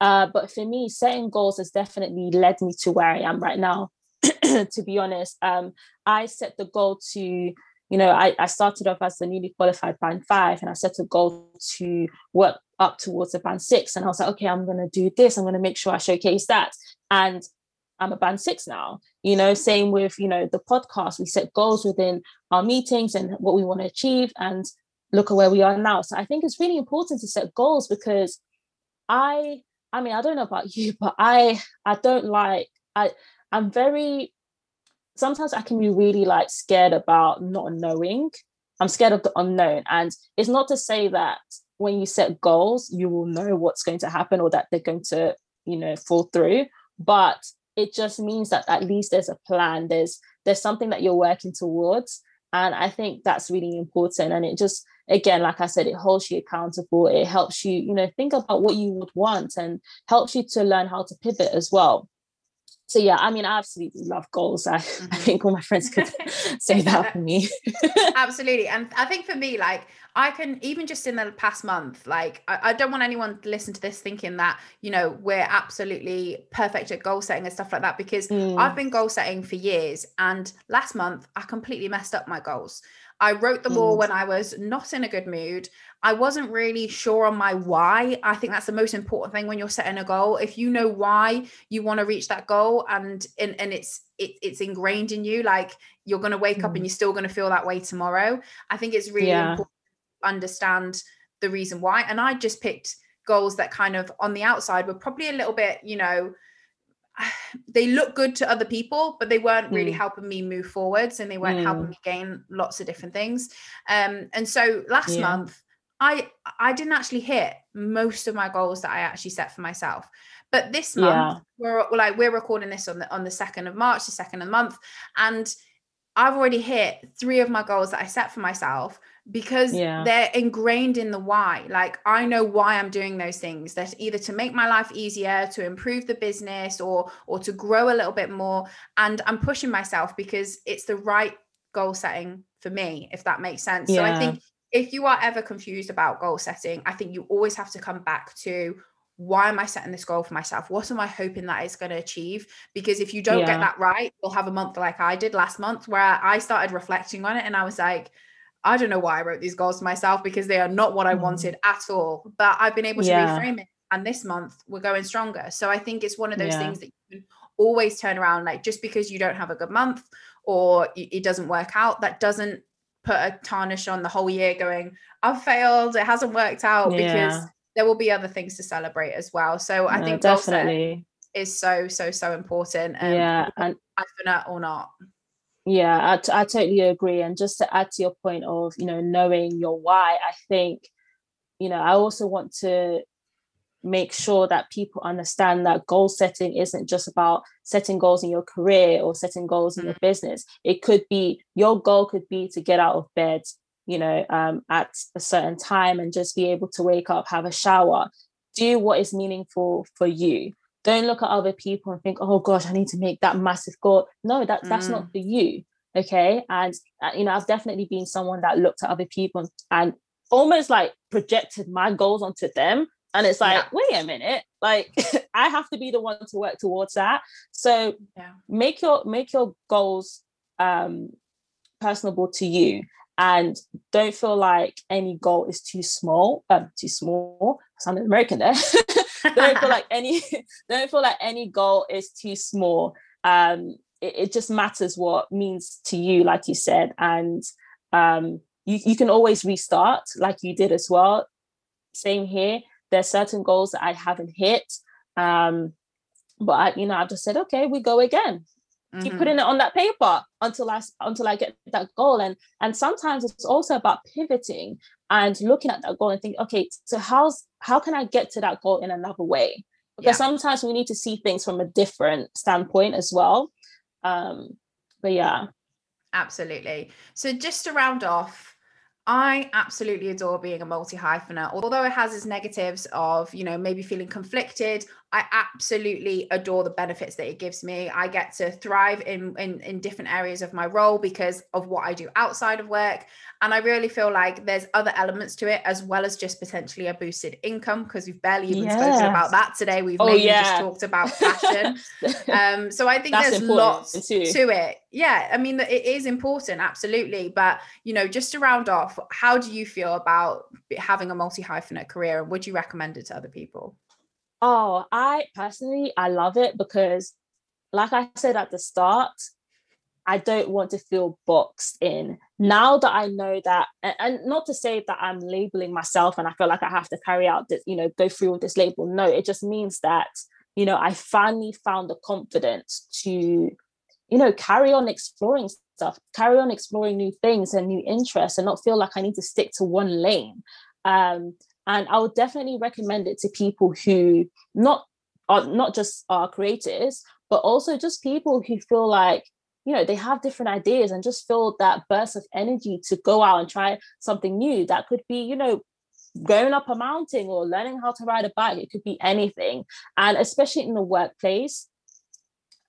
Uh, but for me setting goals has definitely led me to where i am right now. [CLEARS THROAT] To be honest um, i set the goal to you know I, I started off as a newly qualified band five and i set a goal to work up towards a band six and i was like okay i'm going to do this i'm going to make sure i showcase that and I'm a band six now. You know, same with, you know, the podcast. We set goals within our meetings and what we want to achieve and look at where we are now. So I think it's really important to set goals because I I mean, I don't know about [LAUGHS] you, but I I don't like I I'm very sometimes I can be really like scared about not knowing. I'm scared of the unknown. And it's not to say that when you set goals, you will know what's going to happen or that they're going to, you know, fall through. But it just means that at least there's a plan there's there's something that you're working towards and i think that's really important and it just again like i said it holds you accountable it helps you you know think about what you would want and helps you to learn how to pivot as well so yeah i mean i absolutely love goals i, [LAUGHS] mm-hmm. I think all my friends could [LAUGHS] say that for me [LAUGHS]
absolutely and i think for me like I can even just in the past month, like I, I, don't want anyone to listen to this thinking that, you know, we're absolutely perfect at goal setting and stuff like that because mm. I've been goal setting for years. And last month I completely messed up my goals. I wrote them mm. all when I was not in a good mood. I wasn't really sure on my why. I think that's the most important thing when you're setting a goal. If you know why you want to reach that goal and and, and it's it, it's ingrained in you, like you're going to wake mm. up and mm. you're still going to feel that way tomorrow. I think it's really yeah. important to understand the reason why. And I just picked goals that kind of on the outside were probably a little bit, you know, [SIGHS] they look good to other people, but they weren't really mm. helping me move forwards and they weren't mm. helping me gain lots of different things. Um, and so last yeah. month, I I didn't actually hit most of my goals that I actually set for myself. But this month, yeah. we're like we're recording this on the on the second of March, the second of the month, and I've already hit three of my goals that I set for myself because yeah. they're ingrained in the why. Like I know why I'm doing those things. That either to make my life easier, to improve the business, or or to grow a little bit more. And I'm pushing myself because it's the right goal setting for me, if that makes sense. Yeah. So I think if you are ever confused about goal setting, I think you always have to come back to why am I setting this goal for myself? What am I hoping that it's going to achieve? Because if you don't yeah. get that right, you'll have a month like I did last month where I started reflecting on it and I was like, I don't know why I wrote these goals to myself because they are not what I mm. wanted at all. But I've been able to yeah. reframe it. And this month we're going stronger. So I think it's one of those yeah. things that you can always turn around. Like just because you don't have a good month or it doesn't work out, that doesn't put a tarnish on the whole year going, I've failed, it hasn't worked out yeah. because there will be other things to celebrate as well. So I no, think definitely is so, so, so important.
Um, yeah. And
or not.
Yeah, I, I totally agree. And just to add to your point of, you know, knowing your why, I think, you know, I also want to make sure that people understand that goal setting isn't just about setting goals in your career or setting goals in your mm-hmm. business. It could be your goal could be to get out of bed, you know, um, at a certain time and just be able to wake up, have a shower, do what is meaningful for you don't look at other people and think oh gosh i need to make that massive goal no that that's mm. not for you okay and uh, you know i've definitely been someone that looked at other people and almost like projected my goals onto them and it's like yeah. wait a minute. Like [LAUGHS] i have to be the one to work towards that. So yeah. make your make your goals um personable to you. And don't feel like any goal is too small um too small. I sounded american there. [LAUGHS] Don't feel like [LAUGHS] any don't feel like any goal is too small. Um it, it just matters what means to you like you said. And um you, you can always restart like you did as well. Same here there's certain goals that I haven't hit. Um, but I, you know, I've just said, okay, we go again. Mm-hmm. Keep putting it on that paper until I until I get that goal. And and sometimes it's also about pivoting and looking at that goal and think, okay, so how's how can I get to that goal in another way? Because yeah. sometimes we need to see things from a different standpoint as well. Um, but yeah.
Absolutely. So just to round off, I absolutely adore being a multi hyphenate, although it has its negatives of, you know, maybe feeling conflicted. I absolutely adore the benefits that it gives me. I get to thrive in, in in different areas of my role because of what I do outside of work, and I really feel like there's other elements to it as well as just potentially a boosted income because we've barely even yes. spoken about that today. We've oh, mainly yeah. just talked about [LAUGHS] passion. um, so I think That's there's lots too. to it. Yeah, I mean it is important, absolutely. But you know, just to round off, how do you feel about having a multi hyphenate career, and would you recommend it to other people?
Oh, I personally, I love it because, like I said at the start, I don't want to feel boxed in. Now that I know that, and, and, not to say that I'm labeling myself and I feel like I have to carry out this, you know, go through with this label. No, it just means that, you know, I finally found the confidence to, you know, carry on exploring stuff, carry on exploring new things and new interests and not feel like I need to stick to one lane. Um, and I would definitely recommend it to people who not are not just are creators, but also just people who feel like you know they have different ideas and just feel that burst of energy to go out and try something new. That could be you know going up a mountain or learning how to ride a bike. It could be anything. And especially in the workplace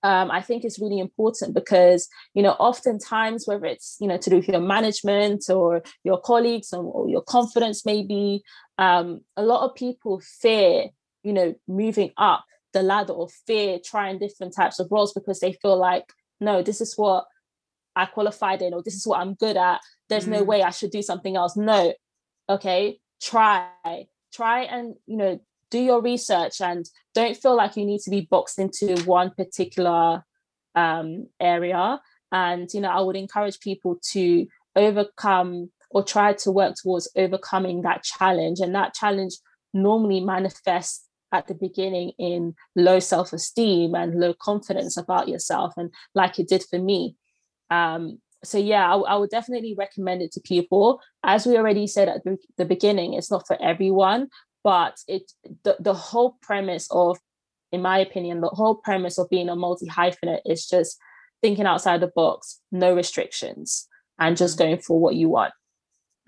um, I think is really important because you know oftentimes whether it's you know to do with your management or your colleagues or, or your confidence maybe um, a lot of people fear you know moving up the ladder or fear trying different types of roles because they feel like no this is what I qualified in or this is what I'm good at there's mm. no way I should do something else no okay try try and you know do your research and don't feel like you need to be boxed into one particular um, area. And, you know, I would encourage people to overcome or try to work towards overcoming that challenge. And that challenge normally manifests at the beginning in low self esteem and low confidence about yourself. And like it did for me. Um, so yeah, I, I, would definitely recommend it to people. As we already said at the, the beginning, it's not for everyone, but it the, the whole premise of in my opinion the whole premise of being a multi hyphenate is just thinking outside the box no restrictions and just mm-hmm. going for what you want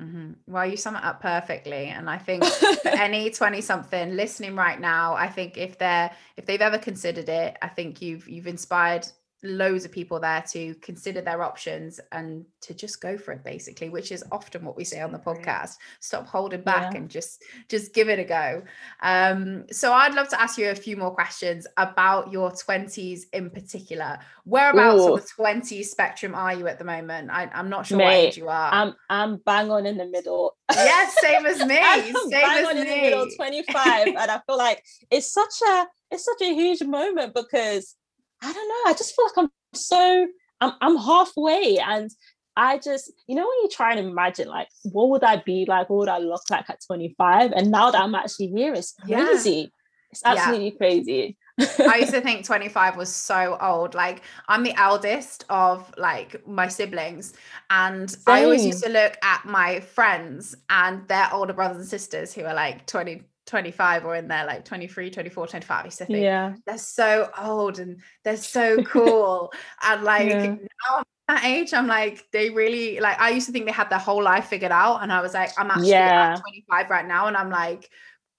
Mm-hmm. Well, you sum it up perfectly, and I think for [LAUGHS] any twenty-something listening right now, I think if they're if they've ever considered it, I think you've you've inspired loads of people there to consider their options and to just go for it basically which is often what we say on the podcast stop holding back yeah. and just just give it a go um so i'd love to ask you a few more questions about your 20s in particular whereabouts Ooh. on the 20s spectrum are you at the moment I, am not sure Mate, age you are
i'm i'm bang on in the middle
yes same as [LAUGHS] me same
bang as on me. in the middle 25 and i feel like it's such a it's such a huge moment because I don't know. I just feel like I'm so I'm I'm halfway and I just, you know, when you try and imagine, like, what would I be like? What would I look like at 25? And now that I'm actually here, it's crazy. Yeah. It's absolutely yeah. crazy.
I used to [LAUGHS] think 25 was so old. Like, I'm the eldest of like my siblings. And Same. I always used to look at my friends and their older brothers and sisters who are like 20, 25 or in there like 23 24 25 I think yeah they're so old and they're so [LAUGHS] cool and like yeah. now I'm that age I'm like they really like I used to think they had their whole life figured out and I was like I'm actually yeah. at 25 right now and I'm like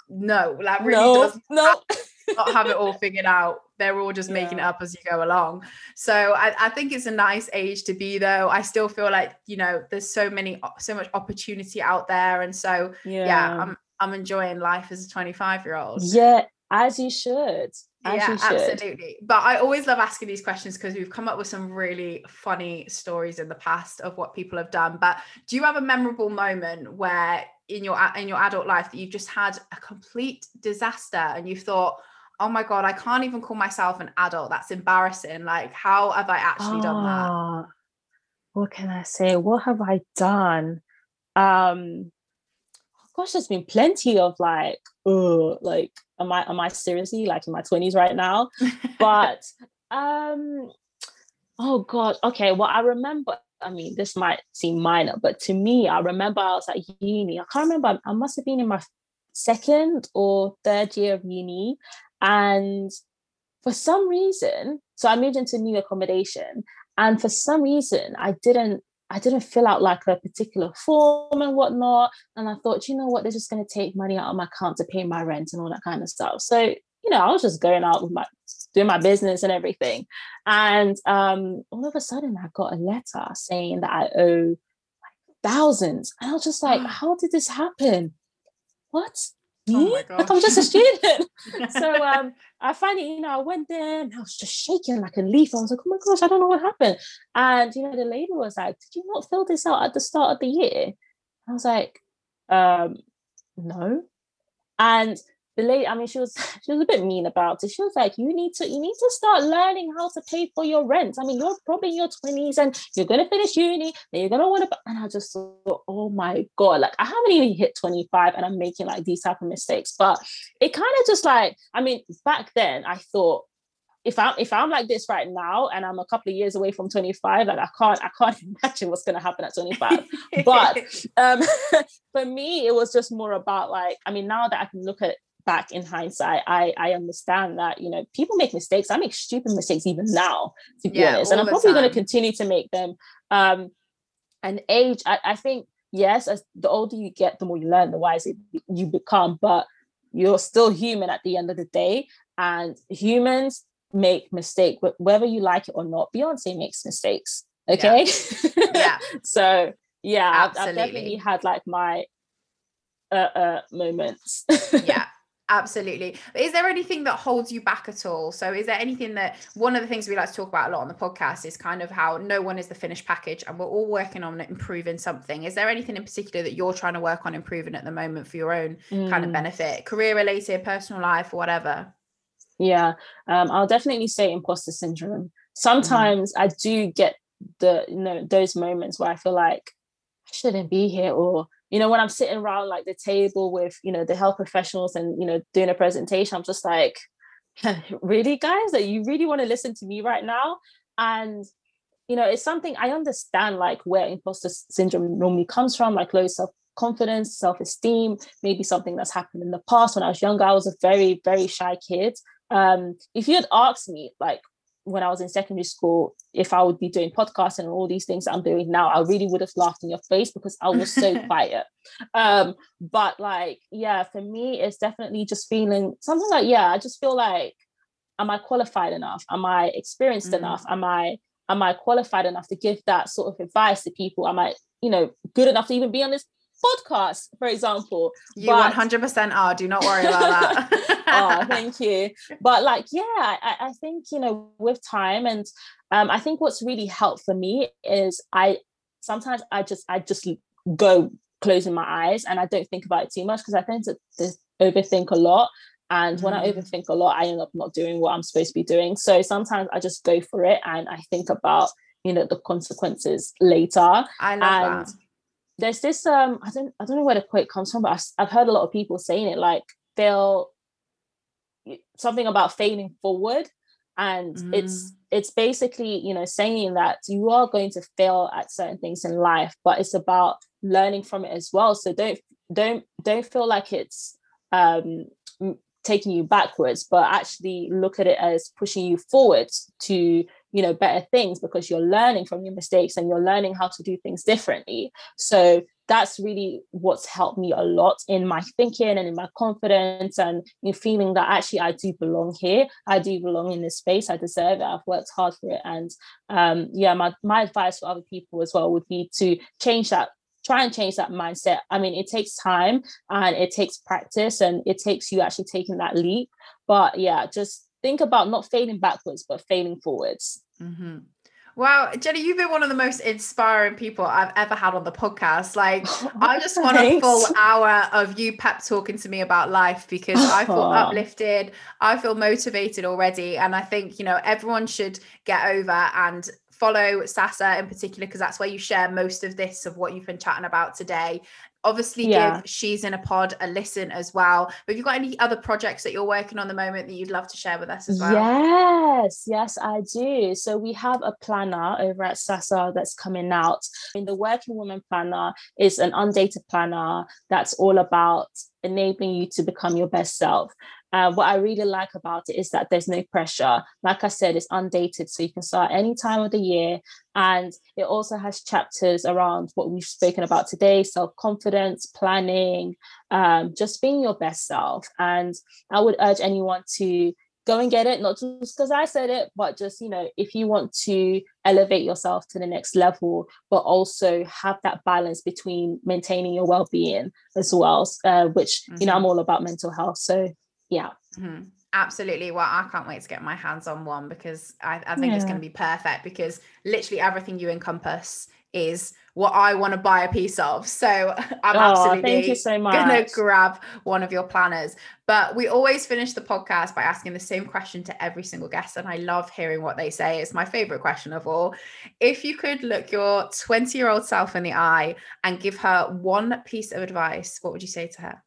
no like really no, does no. [LAUGHS] not have it all figured out they're all just yeah. making it up as you go along so I, I think it's a nice age to be though i still feel like you know there's so many so much opportunity out there and so yeah, yeah i'm I'm enjoying life as a 25 year old.
Yeah, as you should. As
yeah,
you should.
absolutely. But I always love asking these questions because we've come up with some really funny stories in the past of what people have done. But do you have a memorable moment where in your in your adult life that you've just had a complete disaster and you've thought, oh my god, I can't even call myself an adult. That's embarrassing. Like, how have I actually done that?
Ah, What can I say? What have I done? Um gosh, there's been plenty of like, oh, like, am I am I seriously like in my 20s right now? [LAUGHS] But um, oh god, okay. Well, I remember. I mean, this might seem minor, but to me, I remember I was at uni. I can't remember. I must have been in my second or third year of uni, and for some reason, so I moved into new accommodation, and for some reason, I didn't I didn't fill out like a particular form and whatnot. And I thought, you know what, they're just going to take money out of my account to pay my rent and all that kind of stuff. So, you know, I was just going out with my doing my business and everything. And um, all of a sudden I got a letter saying that I owe like thousands. And I was just like, how did this happen? What? Oh my like I'm just a student. [LAUGHS] so um, I finally, you know, I went there and I was just shaking like a leaf. I was like, oh my gosh, I don't know what happened. And you know, the lady was like, Did you not fill this out at the start of the year? I was like, um, no. And the lady, I mean, she was [LAUGHS] she was a bit mean about it. She was like, "You need to you need to start learning how to pay for your rent. I mean, you're probably in your twenties and you're gonna finish uni, and you're gonna want to." And I just thought, "Oh my god!" Like I haven't even hit twenty five, and I'm making like these type of mistakes. But it kind of just like, I mean, back then I thought. If I'm if I'm like this right now and I'm a couple of years away from 25, like I can't I can't [LAUGHS] imagine what's gonna happen at 25. but [LAUGHS] um for me, it was just more about like, I mean, now that I can look at back in hindsight, I I understand that you know people make mistakes. I make stupid mistakes even now, to be yeah, honest, and I'm probably going to continue to make them. Um, and age, I, I think yes, as the older you get, the more you learn, the wiser you become. But you're still human at the end of the day, and humans make mistakes, whether you like it or not. Beyonce makes mistakes. Okay. Yeah. yeah. [LAUGHS] so yeah, I've, I've, definitely had like my uh, uh moments.
yeah Absolutely. Is there anything that holds you back at all? So, is there anything that one of the things we like to talk about a lot on the podcast is kind of how no one is the finished package and we're all working on improving something? Is there anything in particular that you're trying to work on improving at the moment for your own mm. kind of mm. benefit, career related, personal life, or whatever?
Yeah, um, I'll definitely say imposter syndrome. Sometimes mm. I do get the, you know, those moments where I feel like I shouldn't be here or you know when i'm sitting around like the table with you know the health professionals and you know doing a presentation i'm just like [LAUGHS] really guys? That you really want to listen to me right now? And you know it's something i understand like where imposter syndrome normally comes from like low self confidence self-esteem maybe something that's happened in the past. When i was younger i was a very very shy kid. Um if you had asked me like when I was in secondary school, if I would be doing podcasting and all these things that I'm doing now, I really would have laughed in your face because I was so [LAUGHS] quiet. Um, but like, yeah, for me, it's definitely just feeling something like, yeah, I just feel like, am I qualified enough? Am I experienced mm-hmm. enough? Am I am I qualified enough to give that sort of advice to people? Am I, you know, good enough to even be on this podcast, for example.
You but, 100% are. Do not worry about that. [LAUGHS]
oh, thank you. But like, yeah, I, I think, you know, with time and um, I think what's really helped for me is I sometimes I just, I just go closing my eyes and I don't think about it too much because I tend to, to overthink a lot. And when I mm. overthink a lot, I end up not doing what I'm supposed to be doing. So sometimes I just go for it and I think about, you know, the consequences later.
I love and that
there's this um I don't I don't know where the quote comes from, but I've, I've heard a lot of people saying it like they'll something about failing forward and mm. it's it's basically you know saying that you are going to fail at certain things in life but it's about learning from it as well so don't don't don't feel like it's um taking you backwards but actually look at it as pushing you forward to you know better things because you're learning from your mistakes and you're learning how to do things differently so that's really what's helped me a lot in my thinking and in my confidence and in feeling that actually I do belong here. I do belong in this space. I deserve it. I've worked hard for it. And um, yeah, my, my advice for other people as well would be to change that try and change that mindset. I mean, it takes time and it takes practice and it takes you actually taking that leap. But yeah, just think about not failing backwards, but failing forwards.
Mm-hmm. Wow, Jenny, you've been one of the most inspiring people I've ever had on the podcast. Like, [LAUGHS] I just want a full hour of you pep talking to me about life because I feel [LAUGHS] uplifted, I feel motivated already. And I think, you know, everyone should get over and follow Sasa in particular because that's where you share most of this of what you've been chatting about today obviously yeah. give she's in a pod a listen as well. But have you got any other projects that you're working on the moment that you'd love to share with us as well?
Yes yes i do. So we have a planner over at sasa that's coming out. In the working woman planner is an undated planner that's all about enabling you to become your best self uh, what I really like about it is that there's no pressure. Like I said, it's undated, so you can start any time of the year. And it also has chapters around what we've spoken about today self confidence, planning, um, just being your best self. And I would urge anyone to go and get it, not just because I said it, but just, you know, if you want to elevate yourself to the next level, but also have that balance between maintaining your well being as well, uh, which, mm-hmm. you know, I'm mm-hmm. all about mental health. So yeah
mm-hmm. absolutely well i can't wait to get my hands on one because i, I think yeah. it's going to be perfect because literally everything you encompass is what I want to buy a piece of. So I'm oh, absolutely so gonna grab one of your planners. But we always finish the podcast by asking the same question to every single guest. And I love hearing what they say. It's my favorite question of all. If you could look your 20 year old self in the eye and give her one piece of advice, what would you say to her?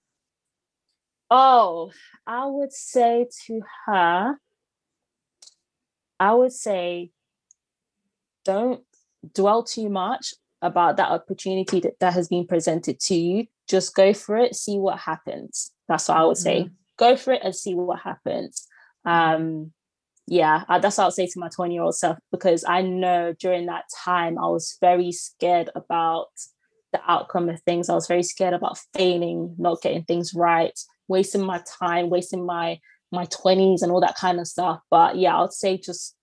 Oh, I would say to her, I would say, don't dwell too much about that opportunity that, that has been presented to you. Just go for it, see what happens. That's what I would say. Mm-hmm. Go for it and see what happens. Um, yeah, that's what I would say to my 20 year old self because I know during that time I was very scared about the outcome of things. I was very scared about failing, not getting things right, wasting my time, wasting my my 20s and all that kind of stuff. But yeah, I'd say just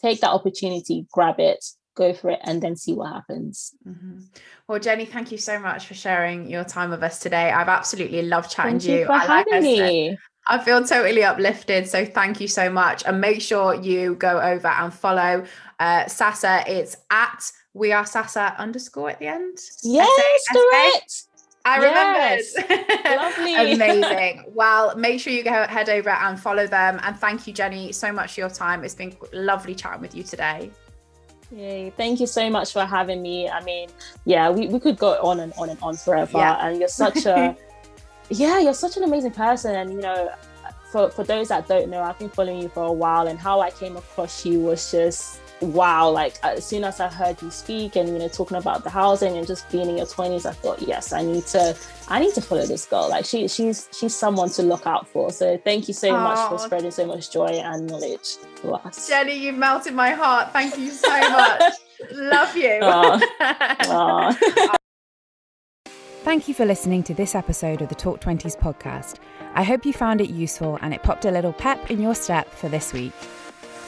take that opportunity, grab it, go for it, and then see what happens.
Mm-hmm. Well, Jenny, thank you so much for sharing your time with us today. I've absolutely loved chatting
thank
to you.
you for I having like me.
I feel totally uplifted. So thank you so much. And make sure you go over and follow uh, Sasa. It's at we are Sasa underscore at the end.
Yes, correct.
I yes. remembered. Lovely. [LAUGHS] Amazing. Well, make sure you go head over and follow them. And thank you, Jenny, so much for your time. It's been lovely chatting with you today.
Yay. Thank you so much for having me. I mean, yeah, we, we could go on and on and on forever. Yeah. And you're such a [LAUGHS] yeah, you're such an amazing person. And you know, for, for those that don't know, I've been following you for a while and how I came across you was just wow like uh, as soon as i heard you speak and you know talking about the housing and just being in your 20s i thought yes i need to i need to follow this girl. Like she she's she's someone to look out for. So thank you so much for spreading so much joy and knowledge to us.
Jenny you've melted my heart. Thank you so much. [LAUGHS] Love you. [LAUGHS] Thank you for listening to this episode of the Talk 20s podcast. I hope you found it useful and it popped a little pep in your step for this week.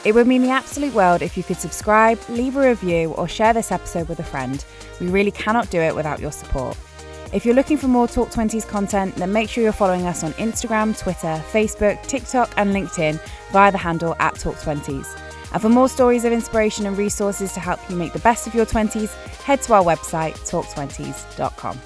It would mean the absolute world if you could subscribe, leave a review, or share this episode with a friend. We really cannot do it without your support. If you're looking for more Talk 20s content, then make sure you're following us on Instagram, Twitter, Facebook, TikTok, and LinkedIn via the handle at Talk 20s. And for more stories of inspiration and resources to help you make the best of your 20s, head to our website, talk20s.com.